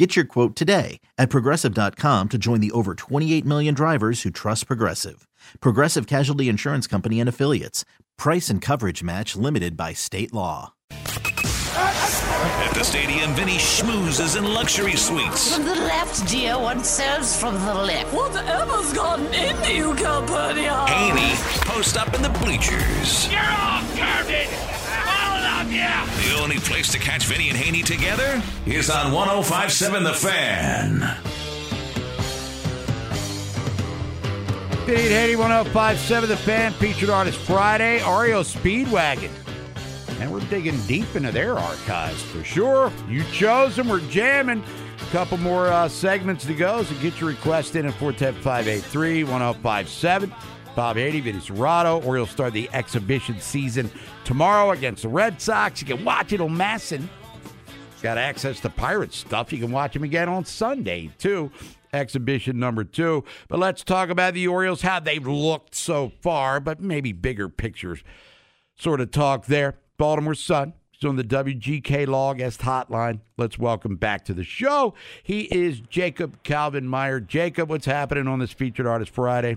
Get your quote today at progressive.com to join the over 28 million drivers who trust Progressive. Progressive Casualty Insurance Company and Affiliates. Price and coverage match limited by state law. At the stadium, Vinny schmoozes in luxury suites. From the left, dear. One serves from the left. Whatever's gotten into you, Calpurnia? Haney post up in the bleachers. You're all garbage! You! The only place to catch Vinny and Haney together is on 1057 The Fan. Vinny and Haney 1057 The Fan featured artist Friday, REO Speedwagon. And we're digging deep into their archives for sure. You chose them, we're jamming. A couple more uh, segments to go, so get your request in at 410 583 1057. Bob Haney, Vinny Cerrato. Orioles start the exhibition season tomorrow against the Red Sox. You can watch it on MASN. Got access to Pirate stuff. You can watch them again on Sunday, too. Exhibition number two. But let's talk about the Orioles, how they've looked so far, but maybe bigger pictures sort of talk there. Baltimore Sun. He's on the WGK Law Guest Hotline. Let's welcome back to the show. He is Jacob Calvin Meyer. Jacob, what's happening on this featured artist Friday?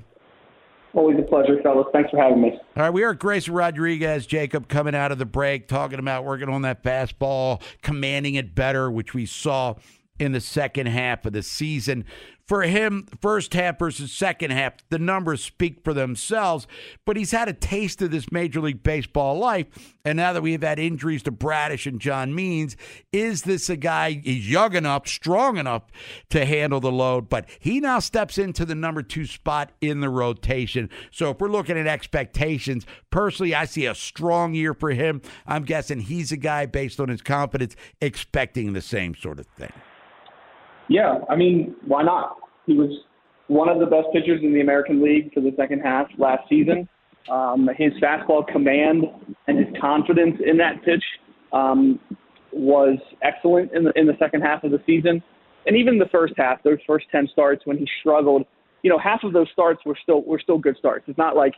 Always a pleasure, fellas. Thanks for having me. All right, we are Grayson Rodriguez, Jacob, coming out of the break, talking about working on that fastball, commanding it better, which we saw in the second half of the season. For him, first half versus second half, the numbers speak for themselves, but he's had a taste of this Major League Baseball life. And now that we've had injuries to Bradish and John Means, is this a guy, he's young enough, strong enough to handle the load? But he now steps into the number two spot in the rotation. So if we're looking at expectations, personally, I see a strong year for him. I'm guessing he's a guy based on his confidence expecting the same sort of thing. Yeah, I mean, why not? He was one of the best pitchers in the American League for the second half last season. Um, his fastball command and his confidence in that pitch um, was excellent in the in the second half of the season, and even the first half, those first ten starts when he struggled. You know, half of those starts were still were still good starts. It's not like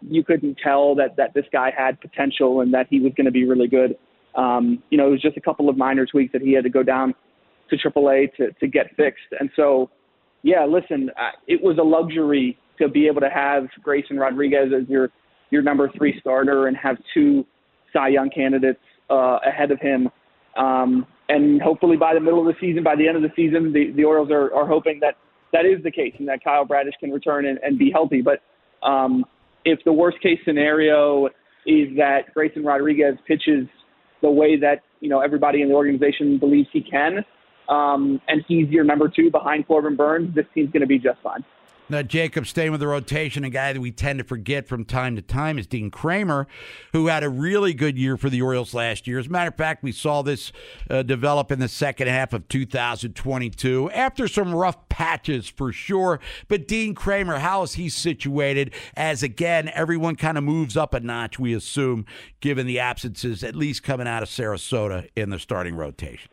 you couldn't tell that that this guy had potential and that he was going to be really good. Um, you know, it was just a couple of minor tweaks that he had to go down to AAA to to get fixed. And so, yeah, listen, it was a luxury to be able to have Grayson Rodriguez as your your number three starter and have two Cy Young candidates uh, ahead of him. Um, and hopefully by the middle of the season, by the end of the season, the, the Orioles are, are hoping that that is the case and that Kyle Bradish can return and, and be healthy. But um, if the worst case scenario is that Grayson Rodriguez pitches the way that you know everybody in the organization believes he can, um, and he's your number two behind Corbin Burnes. this team's going to be just fine. Now, Jacob, staying with the rotation, a guy that we tend to forget from time to time is Dean Kremer, who had a really good year for the Orioles last year. As a matter of fact, we saw this uh, develop in the second half of 2022 after some rough patches for sure. But Dean Kremer, how is he situated as, again, everyone kind of moves up a notch, we assume, given the absences, at least coming out of Sarasota in the starting rotation?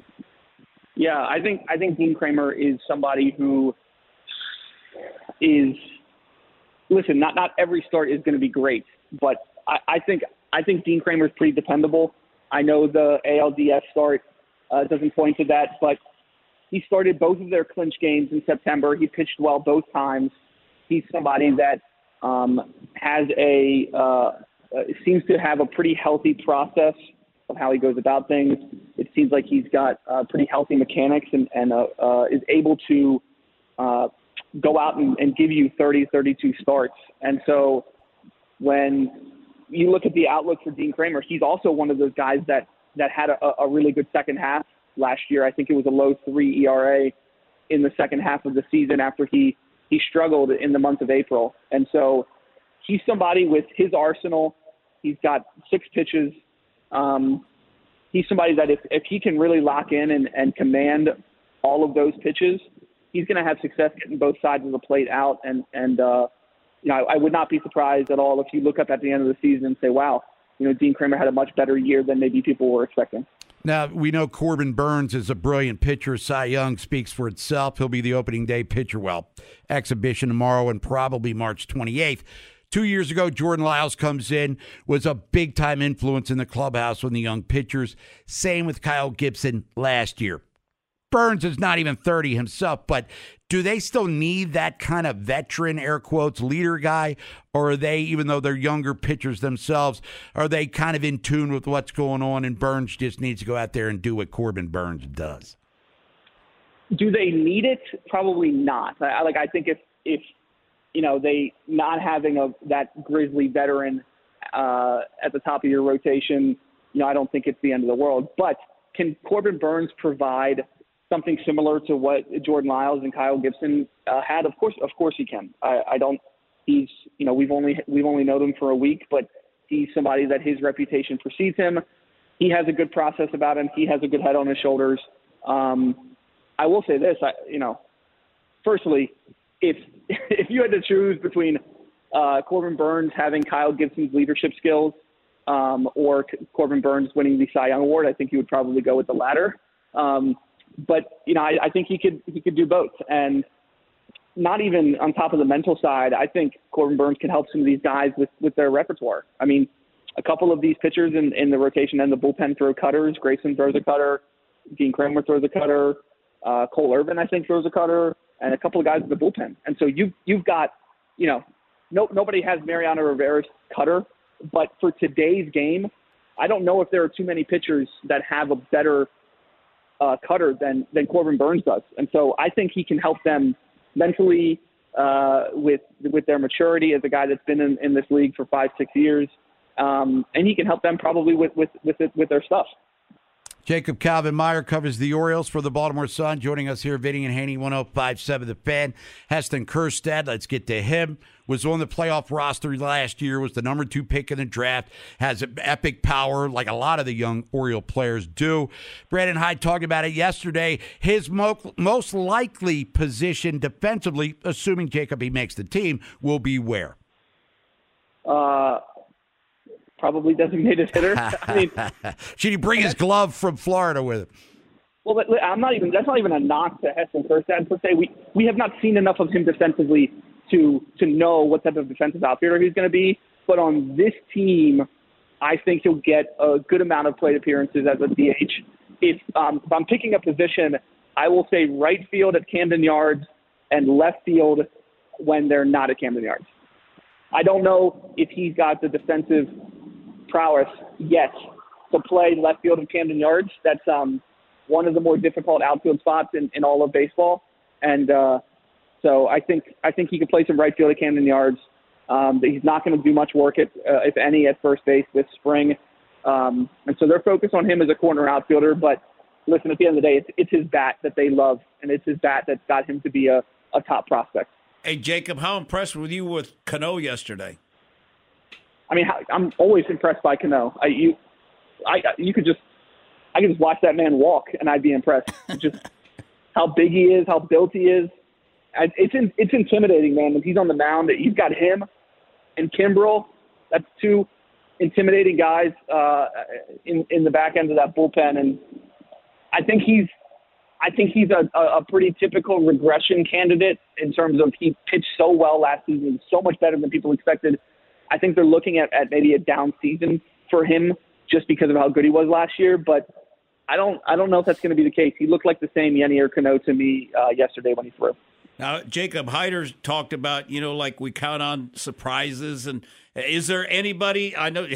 Yeah, I think I think Dean Kremer is somebody who is listen. Not not every start is going to be great, but I, I think I think Dean Kremer is pretty dependable. I know the ALDS start uh, doesn't point to that, but he started both of their clinch games in September. He pitched well both times. He's somebody that um, has a uh, uh, seems to have a pretty healthy process of how he goes about things. It seems like he's got uh, pretty healthy mechanics and, and uh, uh, is able to uh, go out and, and give you 30, 32 starts. And so when you look at the outlook for Dean Kremer, he's also one of those guys that, that had a, a really good second half last year. I think it was a low three ERA in the second half of the season after he, he struggled in the month of April. And so he's somebody with his arsenal. He's got six pitches um, he's somebody that if, if he can really lock in and, and command all of those pitches, he's going to have success getting both sides of the plate out. And, and uh, you know, I, I would not be surprised at all if you look up at the end of the season and say, wow, you know, Dean Kremer had a much better year than maybe people were expecting. Now, we know Corbin Burnes is a brilliant pitcher. Cy Young speaks for itself. He'll be the opening day pitcher, well, exhibition tomorrow and probably March 28th. Two years ago, Jordan Lyles comes in, was a big time influence in the clubhouse with the young pitchers. Same with Kyle Gibson last year. Burnes is not even 30 himself, but do they still need that kind of veteran, air quotes, leader guy? Or are they, even though they're younger pitchers themselves, are they kind of in tune with what's going on and Burnes just needs to go out there and do what Corbin Burnes does? Do they need it? Probably not. I, like I think if if you know, they not having a that Grizzly veteran uh, at the top of your rotation, you know, I don't think it's the end of the world. But can Corbin Burnes provide something similar to what Jordan Lyles and Kyle Gibson uh, had? Of course, of course he can. I, I don't. He's, you know, we've only we've only known him for a week, but he's somebody that his reputation precedes him. He has a good process about him. He has a good head on his shoulders. Um, I will say this, I, you know, firstly, if if you had to choose between uh, Corbin Burnes having Kyle Gibson's leadership skills um, or Corbin Burnes winning the Cy Young Award, I think you would probably go with the latter. Um, but you know, I, I think he could he could do both, and not even on top of the mental side. I think Corbin Burnes can help some of these guys with with their repertoire. I mean, a couple of these pitchers in, in the rotation and the bullpen throw cutters. Grayson throws a cutter. Dean Kremer throws a cutter. Uh, Cole Irvin, I think, throws a cutter and a couple of guys in the bullpen. And so you've you've got, you know, no nobody has Mariano Rivera's cutter, but for today's game, I don't know if there are too many pitchers that have a better uh, cutter than than Corbin Burnes does. And so I think he can help them mentally uh, with with their maturity as a guy that's been in, in this league for five six years, um, and he can help them probably with with with, it, with their stuff. Jacob Calvin Meyer covers the Orioles for the Baltimore Sun. Joining us here, Vinny and Haney, 1057 The Fan. Heston Kjerstad, let's get to him. Was on the playoff roster last year, was the number two pick in the draft, has epic power like a lot of the young Oriole players do. Brandon Hyde talked about it yesterday. His mo- most likely position defensively, assuming Jacob he makes the team, will be where? Uh, probably designated hitter. I mean, should he bring his glove from Florida with him? Well, I'm not even. That's not even a knock to Heston Kjerstad per se. We we have not seen enough of him defensively to to know what type of defensive outfielder he's going to be. But on this team, I think he'll get a good amount of plate appearances as a DH. If, um, if I'm picking a position, I will say right field at Camden Yards and left field when they're not at Camden Yards. I don't know if he's got the defensive prowess yet to play left field of Camden Yards. That's um, one of the more difficult outfield spots in, in all of baseball. And uh, so I think I think he could play some right field at Camden Yards. Um, he's not going to do much work at, uh, if any, at first base this spring. Um, and so they're focused on him as a corner outfielder. But listen, at the end of the day, it's, it's his bat that they love, and it's his bat that got him to be a, a top prospect. Hey, Jacob, how impressed were you with Cano yesterday? I mean, I'm always impressed by Cano. I you, I you could just, I could just watch that man walk, and I'd be impressed. just how big he is, how built he is. I, it's in, it's intimidating, man. When he's on the mound, you've got him and Kimbrel. That's two intimidating guys uh, in in the back end of that bullpen, and I think he's. I think he's a, a, a pretty typical regression candidate in terms of he pitched so well last season, so much better than people expected. I think they're looking at, at maybe a down season for him just because of how good he was last year. But I don't I don't know if that's going to be the case. He looked like the same Yennier Cano to me uh, yesterday when he threw. Now, Jacob Hyder's talked about, you know, like we count on surprises. And is there anybody, I know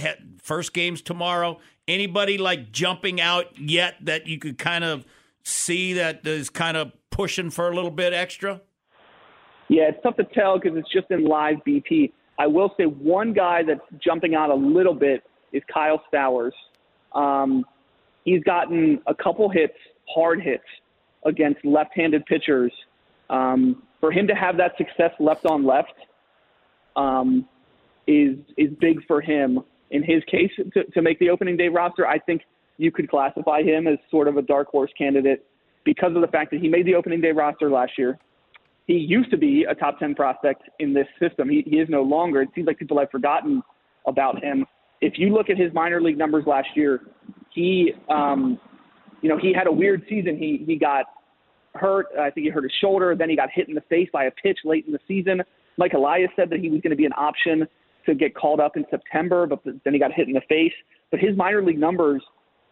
first game's tomorrow, anybody like jumping out yet that you could kind of see that is kind of pushing for a little bit extra? Yeah, it's tough to tell because it's just in live BP. I will say one guy that's jumping out a little bit is Kyle Stowers. Um, he's gotten a couple hits, hard hits, against left-handed pitchers. Um, for him to have that success left on left um, is is big for him. In his case, to, to make the opening day roster, I think you could classify him as sort of a dark horse candidate because of the fact that he made the opening day roster last year. He used to be a top 10 prospect in this system. He, he is no longer. It seems like people have forgotten about him. If you look at his minor league numbers last year, he, um, you know, he had a weird season. He he got hurt. I think he hurt his shoulder. Then he got hit in the face by a pitch late in the season. Mike Elias said that he was going to be an option to get called up in September, but then he got hit in the face. But his minor league numbers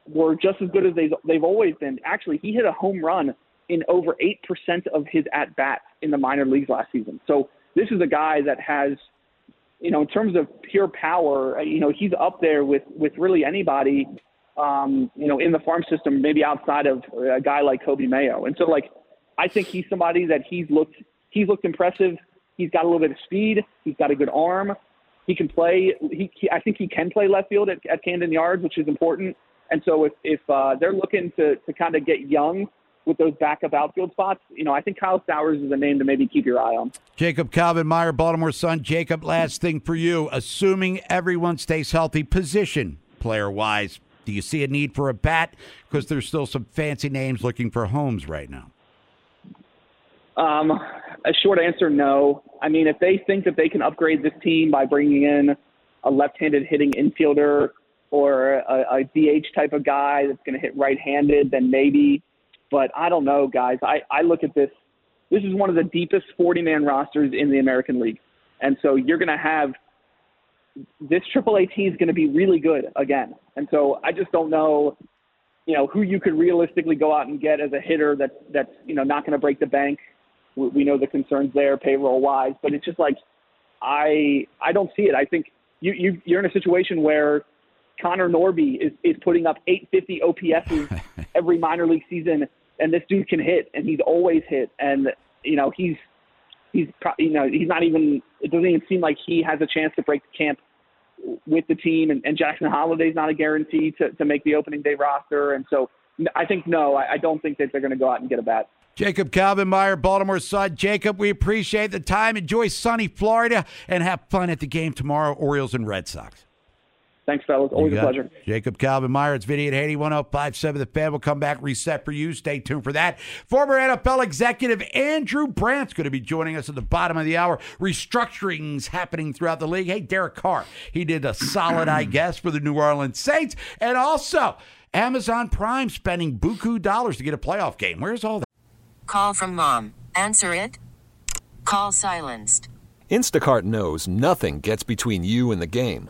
were just as good as they've, they've always been. Actually, he hit a home run in over 8% of his at bats in the minor leagues last season. So this is a guy that has, you know, in terms of pure power, you know, he's up there with, with really anybody, um, you know, in the farm system, maybe outside of a guy like Coby Mayo. And so, like, I think he's somebody that he's looked, he's looked impressive. He's got a little bit of speed. He's got a good arm. He can play. He, he I think he can play left field at, at Camden Yards, which is important. And so if if uh, they're looking to to kind of get young with those backup outfield spots, you know, I think Kyle Stowers is a name to maybe keep your eye on. Jacob Calvin Meyer, Baltimore Sun. Jacob, last thing for you. Assuming everyone stays healthy, position player wise, do you see a need for a bat? Because there's still some fancy names looking for homes right now. Um, a short answer, no. I mean, if they think that they can upgrade this team by bringing in a left-handed hitting infielder or a, a DH type of guy that's going to hit right-handed, then maybe. But I don't know, guys. I, I look at this. This is one of the deepest 40-man rosters in the American League, and so you're going to have this AAA team is going to be really good again. And so I just don't know, you know, who you could realistically go out and get as a hitter that's that's you know not going to break the bank. We, we know the concerns there, payroll wise, but it's just like I I don't see it. I think you you you're in a situation where Connor Norby is, is putting up 850 OPSs every minor league season, and this dude can hit, and he's always hit, and you know he's he's pro- you know he's not even it doesn't even seem like he has a chance to break the camp with the team, and, and Jackson Holliday's not a guarantee to to make the opening day roster, and so I think no, I, I don't think that they're going to go out and get a bat. Jacob Calvin Meyer, Baltimore Sun. Jacob, we appreciate the time. Enjoy sunny Florida and have fun at the game tomorrow, Orioles and Red Sox. Thanks, fellas. Always a pleasure. Jacob Calvin Meyer. It's Vinny at Haney 1057. The fan will come back, reset for you. Stay tuned for that. Former NFL executive Andrew Brandt's going to be joining us at the bottom of the hour. Restructurings happening throughout the league. Hey, Derek Carr, he did a solid, I guess, for the New Orleans Saints. And also, Amazon Prime spending buku dollars to get a playoff game. Where's all that? Call from mom. Answer it. Call silenced. Instacart knows nothing gets between you and the game.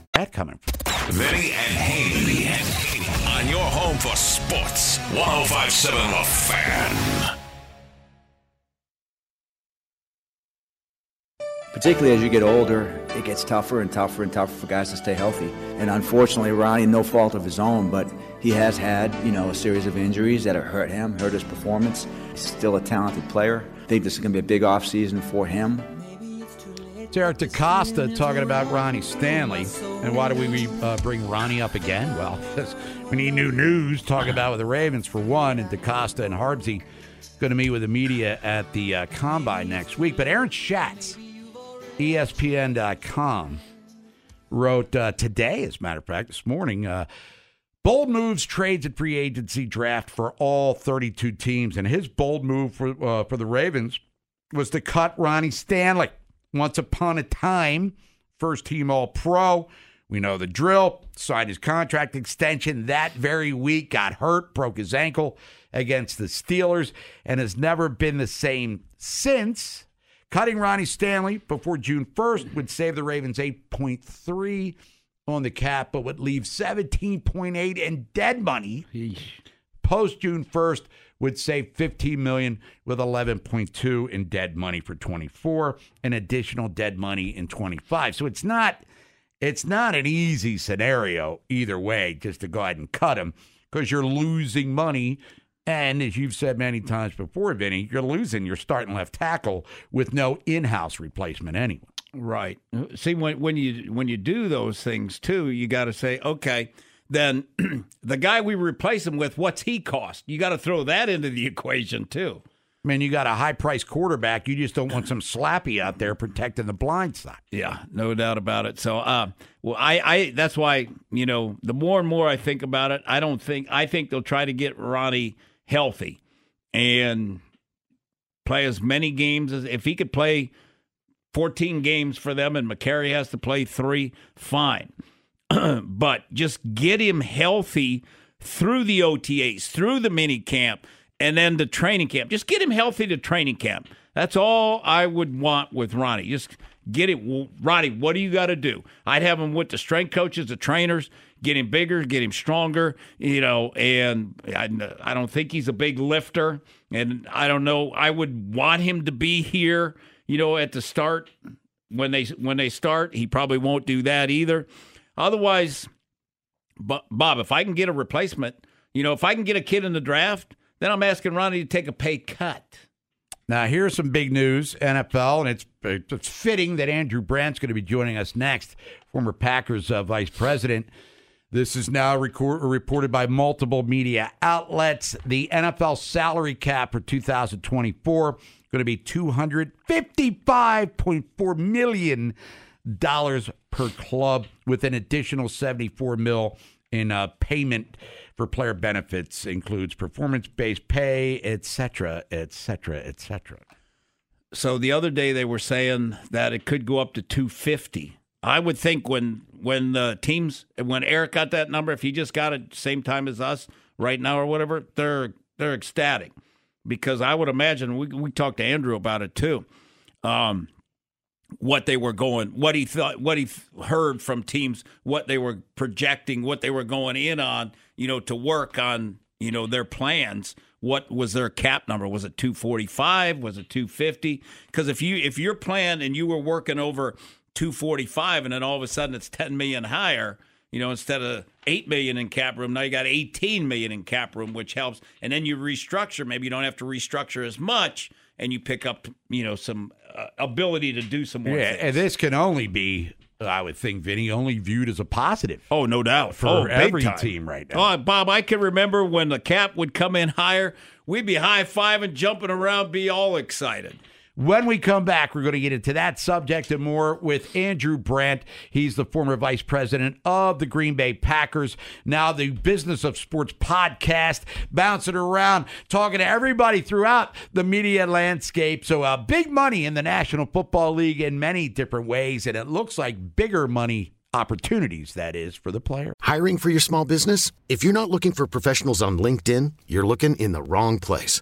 That coming. Vinny and Haney on your home for sports. 1057 The Fan. Particularly as you get older, it gets tougher and tougher and tougher for guys to stay healthy. And unfortunately, Ronnie, no fault of his own, but he has had, you know, a series of injuries that have hurt him, hurt his performance. He's still a talented player. I think this is going to be a big offseason for him. Eric DeCosta talking about Ronnie Stanley. And why do we uh, bring Ronnie up again? Well, we need new news talking about with the Ravens for one, and DeCosta and Harbsey going to meet with the media at the uh, Combine next week. But Aaron Schatz, ESPN.com, wrote uh, today, as a matter of fact, this morning, uh, bold moves, trades, and free agency draft for all 32 teams. And his bold move for, uh, for the Ravens was to cut Ronnie Stanley. Once upon a time, first team All Pro. We know the drill. Signed his contract extension that very week, got hurt, broke his ankle against the Steelers, and has never been the same since. Cutting Ronnie Stanley before June 1st would save the Ravens 8.3 on the cap, but would leave 17.8 in dead money. Post June 1st would save 15 million with 11.2 in dead money for 24 and additional dead money in 25. So it's not it's not an easy scenario either way just to go ahead and cut him because you're losing money and as you've said many times before, Vinny, you're losing your starting left tackle with no in-house replacement anyway. Right. See, when when you when you do those things too, you got to say, okay, then the guy we replace him with, what's he cost? You got to throw that into the equation too. I mean, you got a high-priced quarterback. You just don't want some slappy out there protecting the blind side. Yeah, no doubt about it. So, uh, well, I, I, that's why you know, the more and more I think about it, I don't think I think they'll try to get Ronnie healthy and play as many games as if he could play 14 games for them and Mekari has to play three, fine. but just get him healthy through the OTAs, through the mini camp, and then the training camp. Just get him healthy to training camp. That's all I would want with Ronnie. Just get it. Ronnie, what do you got to do? I'd have him with the strength coaches, the trainers, get him bigger, get him stronger, you know, and I, I don't think he's a big lifter. And I don't know, I would want him to be here, you know, at the start when they when they start. He probably won't do that either. Otherwise, Bob, if I can get a replacement, you know, if I can get a kid in the draft, then I'm asking Ronnie to take a pay cut. Now, here's some big news, NFL, and it's it's fitting that Andrew Brandt's going to be joining us next, former Packers uh, vice president. This is now record, reported by multiple media outlets. The NFL salary cap for 2024 going to be 255.4 million dollars per club, with an additional 74 mil in uh, payment for player benefits, includes performance-based pay, etc., etc., etc. So the other day they were saying that it could go up to 250. I would think when when the teams when Eric got that number, if he just got it same time as us right now or whatever, they're they're ecstatic because I would imagine we we talked to Andrew about it too. Um, what they were going, what he thought, what he heard from teams, what they were projecting, what they were going in on, you know, to work on, you know, their plans. What was their cap number? Was it 245? Was it 250? Because if you if your plan and you were working over 245 and then all of a sudden it's 10 million higher, you know, instead of 8 million in cap room, now you got 18 million in cap room, which helps. And then you restructure, maybe you don't have to restructure as much and you pick up, you know, some uh, ability to do some more. Yeah, things. and this can only be, I would think, Vinny, only viewed as a positive. Oh, no doubt for oh, every time. team right now. Oh, Bob, I can remember when the cap would come in higher, we'd be high fiving, jumping around, be all excited. When we come back, we're going to get into that subject and more with Andrew Brandt. He's the former vice president of the Green Bay Packers, now the Business of Sports podcast, bouncing around, talking to everybody throughout the media landscape. So, uh, big money in the National Football League in many different ways, and it looks like bigger money opportunities, that is, for the player. Hiring for your small business? If you're not looking for professionals on LinkedIn, you're looking in the wrong place.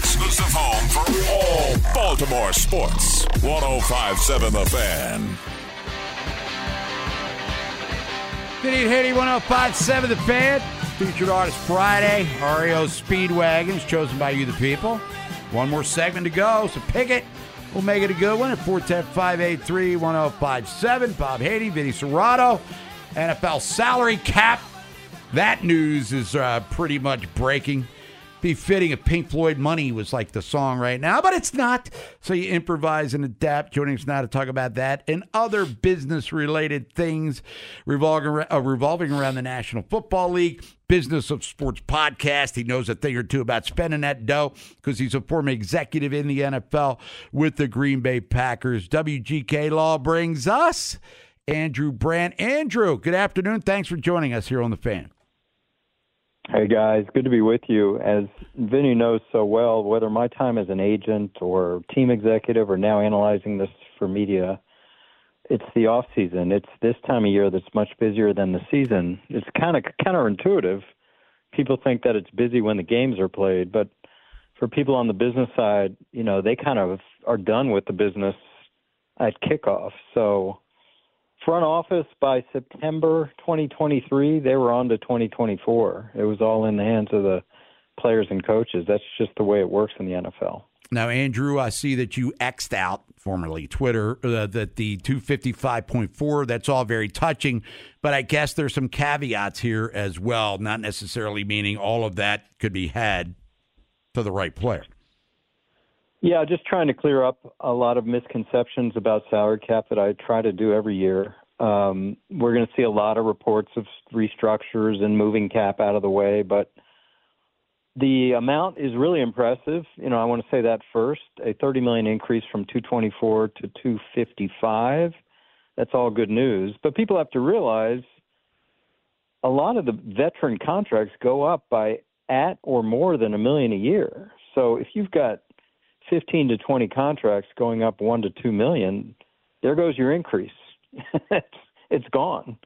Exclusive home for all Baltimore sports. 1057 The Fan. Good evening, Haney 1057 The Fan. Featured artist Friday. REO Speedwagons, chosen by you, the people. One more segment to go, so pick it. We'll make it a good one at 410 583 1057. Bob Haney, Vinny Cerrato, NFL salary cap. That news is uh, pretty much breaking be fitting Pink Floyd Money was like the song right now, but it's not. So you improvise and adapt. Joining us now to talk about that and other business related things revolving, uh, revolving around the National Football League. Business of Sports podcast. He knows a thing or two about spending that dough because he's a former executive in the NFL with the Green Bay Packers. WGK Law brings us Andrew Brandt. Andrew, good afternoon. Thanks for joining us here on the fan. Hey guys, good to be with you. As Vinny knows so well, whether my time as an agent or team executive or now analyzing this for media, it's the off season. It's this time of year that's much busier than the season. It's kind of counterintuitive. People think that it's busy when the games are played, but for people on the business side, you know, they kind of are done with the business at kickoff. So front office by September 2023, they were on to 2024. It was all in the hands of the players and coaches. That's just the way it works in the NFL. Now, Andrew, I see that you X'd out, formerly Twitter, uh, that the 255.4, that's all very touching, but I guess there's some caveats here as well, not necessarily meaning all of that could be had to the right player. Yeah, just trying to clear up a lot of misconceptions about salary cap that I try to do every year. Um, we're going to see a lot of reports of restructures and moving cap out of the way, but the amount is really impressive. You know, I want to say that first. A 30 million increase from 224 to 255. That's all good news. But people have to realize a lot of the veteran contracts go up by at or more than a million a year. So if you've got 15 to 20 contracts going up 1 to 2 million, there goes your increase. it's, gone.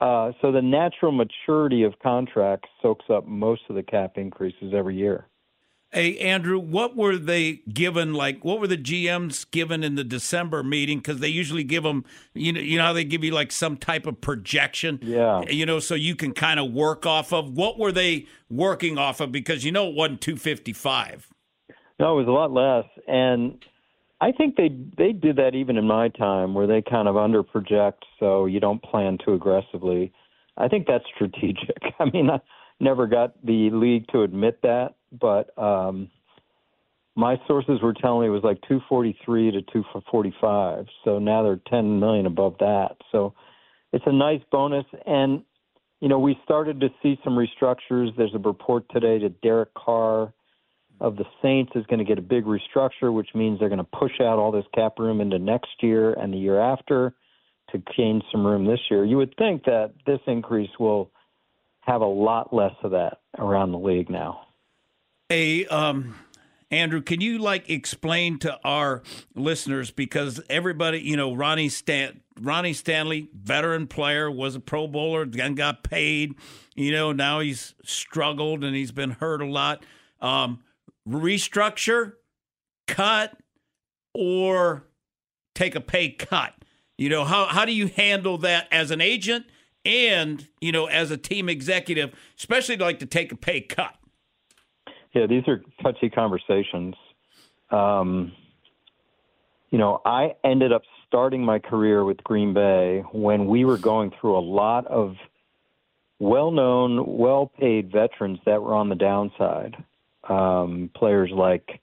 Uh, so the natural maturity of contracts soaks up most of the cap increases every year. Hey, Andrew, what were they given? Like, what were the GMs given in the December meeting? Because they usually give them, you know, you know how they give you like some type of projection. Yeah. You know, so you can kind of work off of. What were they working off of? Because you know it wasn't two fifty five. No, it was a lot less, and I think they they did that even in my time, where they kind of under project, so you don't plan too aggressively. I think that's strategic. I mean, I never got the league to admit that, but um, my sources were telling me it was like 243 to 245. So now they're 10 million above that. So it's a nice bonus, and you know we started to see some restructures. There's a report today that Derek Carr of the Saints is going to get a big restructure, which means they're going to push out all this cap room into next year and the year after to gain some room this year. You would think that this increase will have a lot less of that around the league now. Hey, um, Andrew, can you like explain to our listeners because everybody, you know, Ronnie Stan Ronnie Stanley, veteran player, was a Pro Bowler, then got paid. You know, now he's struggled and he's been hurt a lot. Um, restructure, cut, or take a pay cut. You know, how how do you handle that as an agent and you know as a team executive, especially like to take a pay cut? Yeah, these are touchy conversations. Um, you know, I ended up starting my career with Green Bay when we were going through a lot of well known, well paid veterans that were on the downside. Um, players like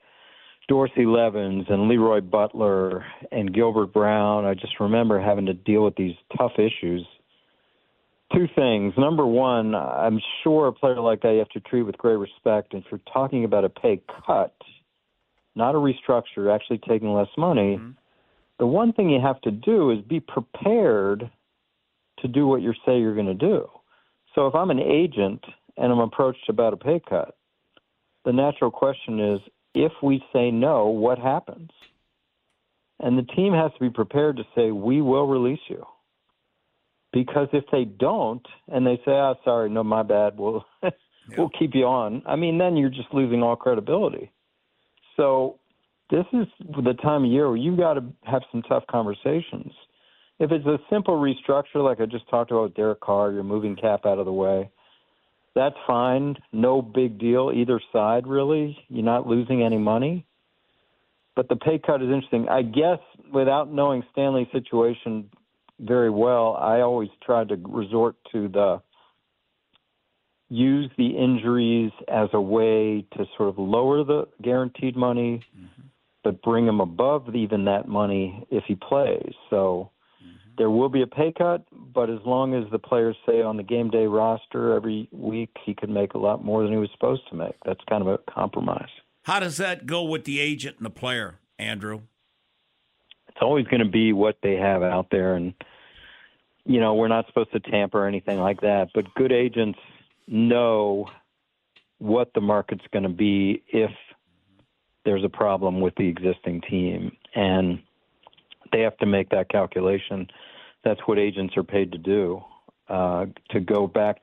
Dorsey Levens and Leroy Butler and Gilbert Brown. I just remember having to deal with these tough issues. Two things. Number one, I'm sure a player like that you have to treat with great respect. And if you're talking about a pay cut, not a restructure, actually taking less money, mm-hmm. the one thing you have to do is be prepared to do what you say you're going to do. So if I'm an agent and I'm approached about a pay cut, the natural question is if we say no, what happens? And the team has to be prepared to say, we will release you. Because if they don't, and they say, oh, sorry, no, my bad, we'll, yeah. we'll keep you on, I mean, then you're just losing all credibility. So this is the time of year where you've got to have some tough conversations. If it's a simple restructure, like I just talked about Derek Carr, you're moving cap out of the way that's fine. No big deal either side, really. You're not losing any money. But the pay cut is interesting. I guess without knowing Stanley's situation very well, I always tried to resort to the use the injuries as a way to sort of lower the guaranteed money, mm-hmm. but bring him above even that money if he plays. So there will be a pay cut, but as long as the players say on the game day roster every week he could make a lot more than he was supposed to make. That's kind of a compromise. How does that go with the agent and the player, Andrew? It's always going to be what they have out there and you know, we're not supposed to tamper or anything like that, but good agents know what the market's going to be if there's a problem with the existing team and they have to make that calculation that's what agents are paid to do. Uh, to go back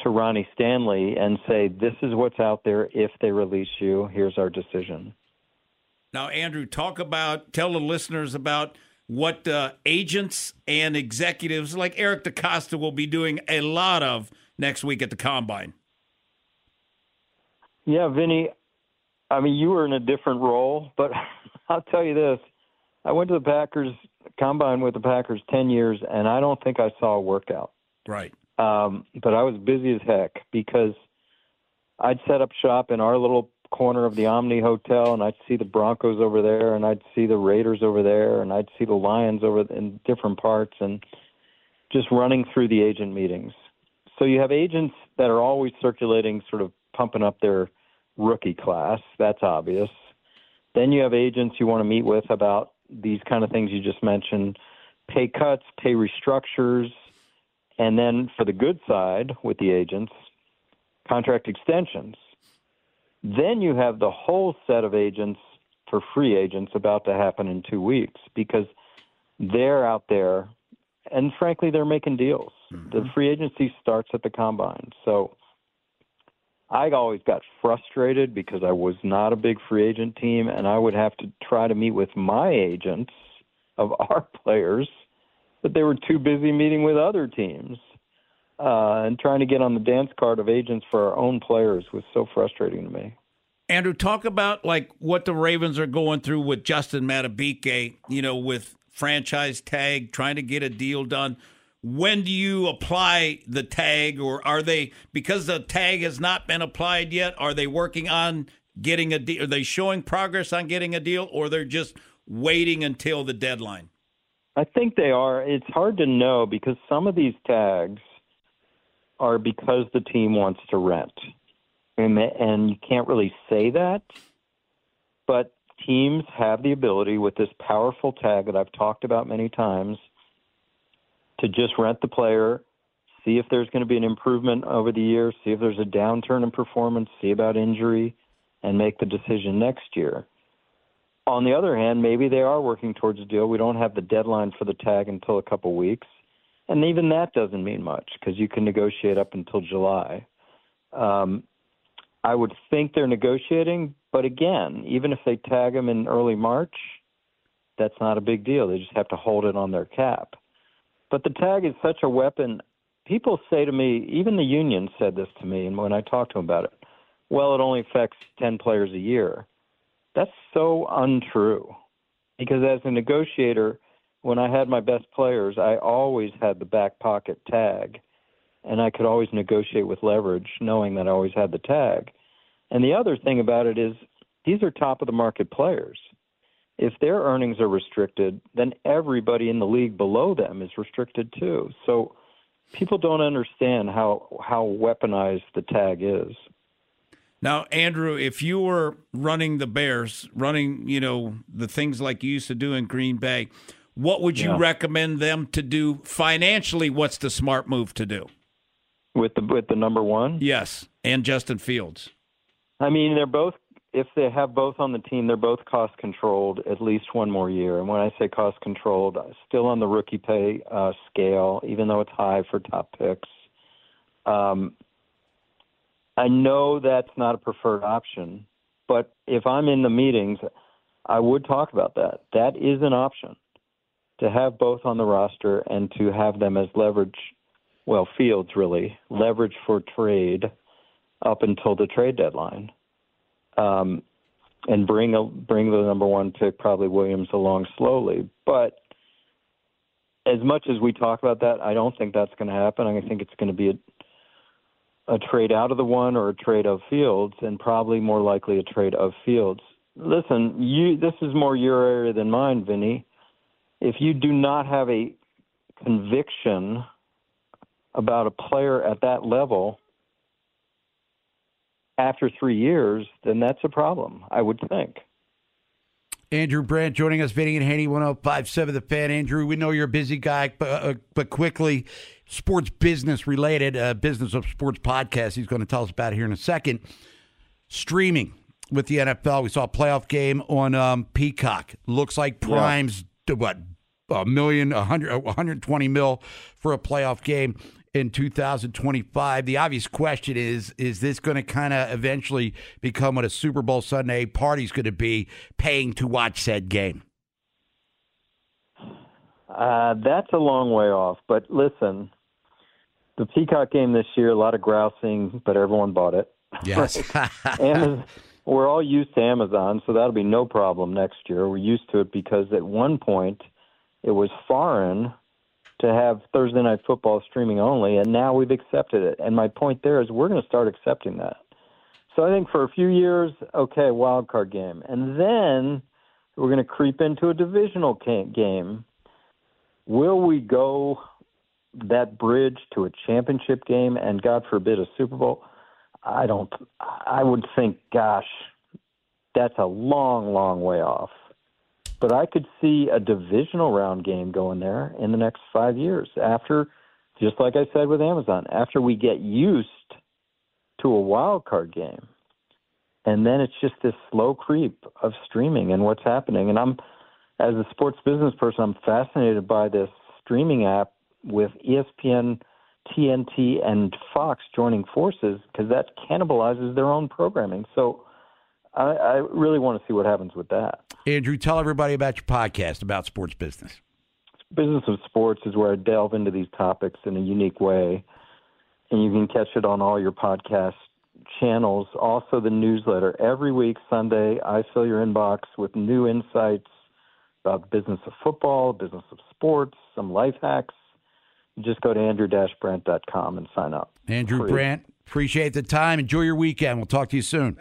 to Ronnie Stanley and say, "This is what's out there. If they release you, here's our decision." Now, Andrew, talk about tell the listeners about what uh, agents and executives like Eric DeCosta will be doing a lot of next week at the combine. Yeah, Vinny. I mean, you were in a different role, but I'll tell you this: I went to the Packers combine with the Packers 10 years, and I don't think I saw a workout. Right. Um, but I was busy as heck because I'd set up shop in our little corner of the Omni Hotel, and I'd see the Broncos over there, and I'd see the Raiders over there, and I'd see the Lions over in different parts, and just running through the agent meetings. So you have agents that are always circulating, sort of pumping up their rookie class. That's obvious. Then you have agents you want to meet with about these kind of things you just mentioned pay cuts, pay restructures, and then for the good side with the agents, contract extensions. Then you have the whole set of agents for free agents about to happen in two weeks because they're out there and frankly they're making deals. Mm-hmm. The free agency starts at the combine. So I always got frustrated because I was not a big free agent team, and I would have to try to meet with my agents of our players, but they were too busy meeting with other teams. Uh, and trying to get on the dance card of agents for our own players was so frustrating to me. Andrew, talk about like what the Ravens are going through with Justin Madubuike, you know, with franchise tag, trying to get a deal done when do you apply the tag or are they because the tag has not been applied yet are they working on getting a deal are they showing progress on getting a deal or they're just waiting until the deadline? I think they are. It's hard to know because some of these tags are because the team wants to rent. And and you can't really say that but teams have the ability with this powerful tag that I've talked about many times to just rent the player, see if there's going to be an improvement over the year, see if there's a downturn in performance, see about injury, and make the decision next year. on the other hand, maybe they are working towards a deal. We don't have the deadline for the tag until a couple weeks, and even that doesn't mean much because you can negotiate up until July. Um, I would think they're negotiating, but again, even if they tag him in early March, that's not a big deal. They just have to hold it on their cap. But the tag is such a weapon. People say to me, even the union said this to me, and when I talked to them about it, well, it only affects 10 players a year. That's so untrue. Because as a negotiator, when I had my best players, I always had the back pocket tag, and I could always negotiate with leverage, knowing that I always had the tag. And the other thing about it is, these are top of the market players. If their earnings are restricted, then everybody in the league below them is restricted too. So people don't understand how how weaponized the tag is. Now, Andrew, if you were running the Bears, running, you know, the things like you used to do in Green Bay, what would you Yeah. recommend them to do financially? What's the smart move to do? With the with the number one? Yes, and Justin Fields. I mean, they're both if they have both on the team, they're both cost controlled at least one more year. And when I say cost controlled, still on the rookie pay uh, scale, even though it's high for top picks. Um, I know that's not a preferred option, but if I'm in the meetings, I would talk about that. That is an option to have both on the roster and to have them as leverage. Well, Fields really leverage for trade up until the trade deadline, um, and bring a, bring the number one pick, probably Williams, along slowly. But as much as we talk about that, I don't think that's going to happen. I think it's going to be a, a trade out of the one or a trade of Fields, and probably more likely a trade of Fields. Listen, you this is more your area than mine, Vinny. If you do not have a conviction about a player at that level after three years, then that's a problem, I would think. Andrew Brandt joining us, Vinny and Haney, 1057 The Fan. Andrew, we know you're a busy guy, but, uh, but quickly, sports business related, uh, Business of Sports podcast, he's going to tell us about here in a second. Streaming with the NFL. We saw a playoff game on um, Peacock. Looks like Prime's, what, a million, a hundred, 120 mil for a playoff game in 2025. The obvious question is is this going to kind of eventually become what a Super Bowl Sunday party's going to be paying to watch said game? Uh, that's a long way off. But listen, the Peacock game this year, a lot of grousing, but everyone bought it. Yes. Amazon, we're all used to Amazon, so that'll be no problem next year. We're used to it because at one point it was foreign to have Thursday night football streaming only, and now we've accepted it. And my point there is we're going to start accepting that. So I think for a few years, okay, wild card game, and then we're going to creep into a divisional game. Will we go that bridge to a championship game and God forbid a Super Bowl? I don't. I would think, gosh, that's a long, long way off. But I could see a divisional round game going there in the next five years. After, just like I said with Amazon, after we get used to a wild card game, and then it's just this slow creep of streaming and what's happening. And I'm, as a sports business person, I'm fascinated by this streaming app with ESPN, TNT, and Fox joining forces because that cannibalizes their own programming. So I, I really want to see what happens with that. Andrew, tell everybody about your podcast about sports business. Business of Sports is where I delve into these topics in a unique way, and you can catch it on all your podcast channels. Also, the newsletter every week, Sunday. I fill your inbox with new insights about the business of football, business of sports, some life hacks. Just go to andrew-brandt.com and sign up. Andrew Free. Brandt, appreciate the time. Enjoy your weekend. We'll talk to you soon.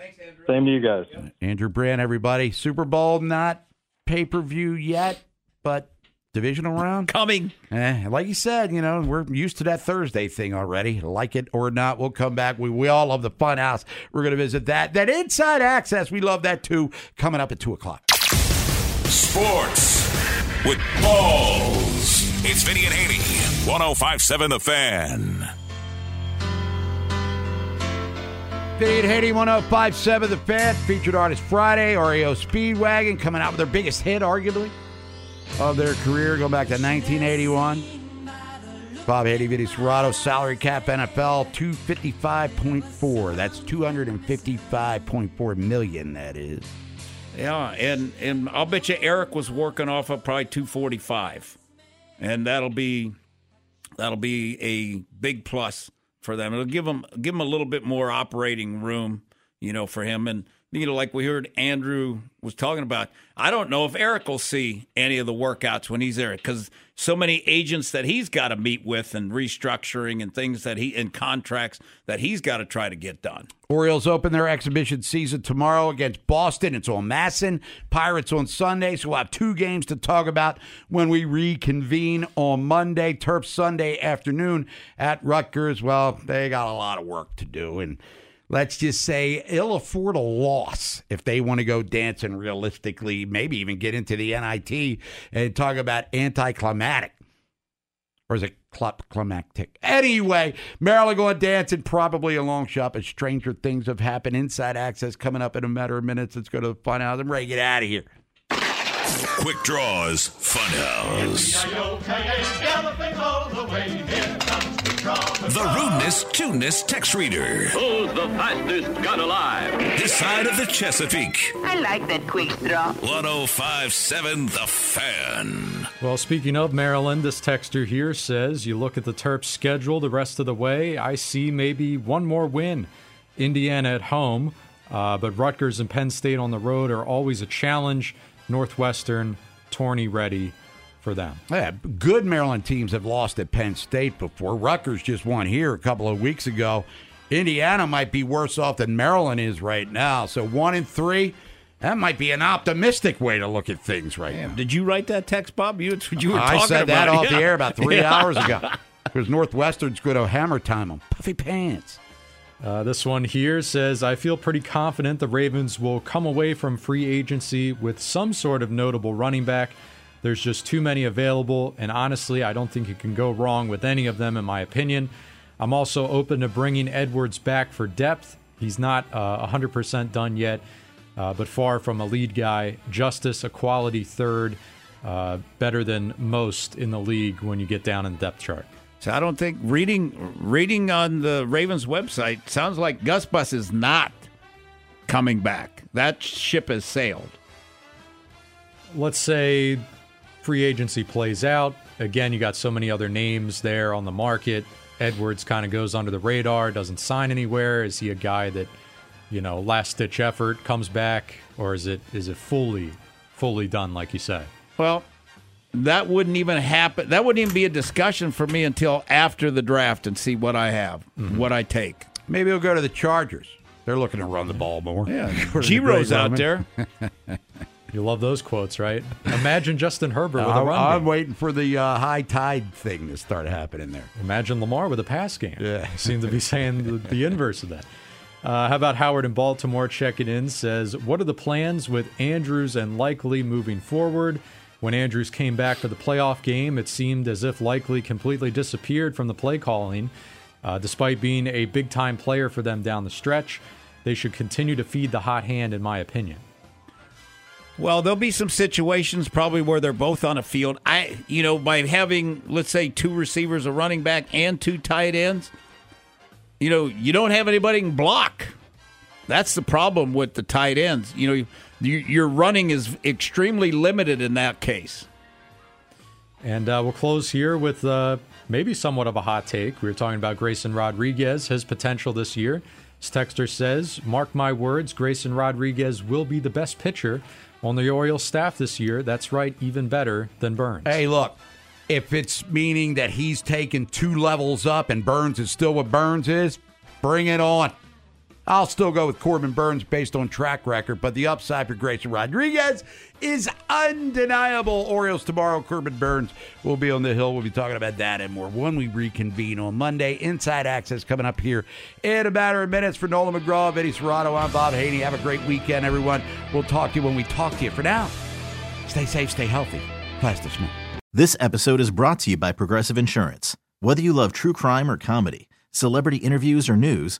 Same to you guys. Andrew Brandt, everybody. Super Bowl, not pay per view yet, but divisional round coming. Eh, like you said, you know, we're used to that Thursday thing already. Like it or not, we'll come back. We, we all love the fun house. We're going to visit that. That inside access, we love that too. Coming up at 2 o'clock. Sports with balls. It's Vinny and Haney. 1057 The Fan. Haney 1057 The Fan, featured artist Friday, REO Speedwagon, coming out with their biggest hit, arguably, of their career, going back to 1981. Bob Haney, Vinny salary cap NFL 255.4. That's 255.4 million, that is. Yeah, and and I'll bet you Eric was working off of probably 245, and that'll be that'll be a big plus for them. It'll give them give them a little bit more operating room, you know, for him. And you know, like we heard Andrew was talking about. I don't know if Eric will see any of the workouts when he's there because so many agents that he's got to meet with and restructuring and things that he and contracts that he's got to try to get done. Orioles open their exhibition season tomorrow against Boston. It's on MASN. Pirates on Sunday. So we'll have two games to talk about when we reconvene on Monday. Terp Sunday afternoon at Rutgers. Well, they got a lot of work to do. And let's just say it'll afford a loss if they want to go dancing realistically, maybe even get into the NIT and talk about anticlimactic. Or is it climactic? Anyway, Maryland going dancing, probably a long shot, but stranger things have happened. Inside access coming up in a matter of minutes. Let's go to the funhouse. I'm ready to get out of here. Quick Draws Funhouse. The rudeness, tuneness text reader. Who's the fastest gun alive? This side of the Chesapeake. I like that quick draw. 1057 The Fan. Well, speaking of Maryland, this texter here says you look at the Terps schedule the rest of the way. I see maybe one more win. Indiana at home, uh, but Rutgers and Penn State on the road are always a challenge. Northwestern, tourney ready for them. Yeah, good Maryland teams have lost at Penn State before. Rutgers just won here a couple of weeks ago. Indiana might be worse off than Maryland is right now. So one and three, that might be an optimistic way to look at things right now. Did you write that text, Bob? You, you were I talking said that about off it. the air about three Yeah. hours ago. Because Northwestern's going to hammer time them. Puffy pants. Uh, this one here says, I feel pretty confident the Ravens will come away from free agency with some sort of notable running back. There's just too many available, and honestly, I don't think you can go wrong with any of them, in my opinion. I'm also open to bringing Edwards back for depth. He's not uh, 100% done yet, uh, but far from a lead guy. Justice, a quality third, uh, better than most in the league when you get down in the depth chart. So I don't think reading reading on the Ravens website sounds like Gus Bus is not coming back. That ship has sailed. let's say free agency plays out. Again, you got so many other names there on the market. Edwards kind of goes under the radar, doesn't sign anywhere. Is he a guy that, you know, last ditch effort comes back, or is it is it fully, fully done like you say? Well, that wouldn't even happen. That wouldn't even be a discussion for me until after the draft and see what I have, what I take. Maybe he'll go to the Chargers. They're looking to run the ball more. Yeah, According Giro's Greg out there. You love those quotes, right? Imagine Justin Herbert with a I'm, run. I'm game. waiting for the uh, high tide thing to start happening there. Imagine Lamar with a pass game. Yeah. Seem to be saying the, the inverse of that. Uh, how about Howard in Baltimore checking in? Says, What are the plans with Andrews and Likely moving forward? When Andrews came back for the playoff game, it seemed as if Likely completely disappeared from the play calling. Uh, despite being a big time player for them down the stretch, they should continue to feed the hot hand, in my opinion. Well, there'll be some situations probably where they're both on a field. I, you know, by having let's say two receivers, a running back, and two tight ends, you know, you don't have anybody can block. That's the problem with the tight ends. You know, you, your running is extremely limited in that case. And uh, we'll close here with uh, maybe somewhat of a hot take. We were talking about Grayson Rodriguez, his potential this year. This texter says, Mark my words, Grayson Rodriguez will be the best pitcher on the Orioles staff this year. That's right, even better than Burnes. Hey, look, if it's meaning that he's taken two levels up and Burnes is still what Burnes is, bring it on. I'll still go with Corbin Burnes based on track record, but the upside for Grayson Rodriguez is undeniable. Orioles tomorrow, Corbin Burnes will be on the hill. We'll be talking about that and more when we reconvene on Monday. Inside Access coming up here in a matter of minutes for Nolan McGraw, Eddie Cerrato. I'm Bob Haney. Have a great weekend, everyone. We'll talk to you when we talk to you. For now, stay safe, stay healthy. Plastic Smith. This episode is brought to you by Progressive Insurance. Whether you love true crime or comedy, celebrity interviews, or news,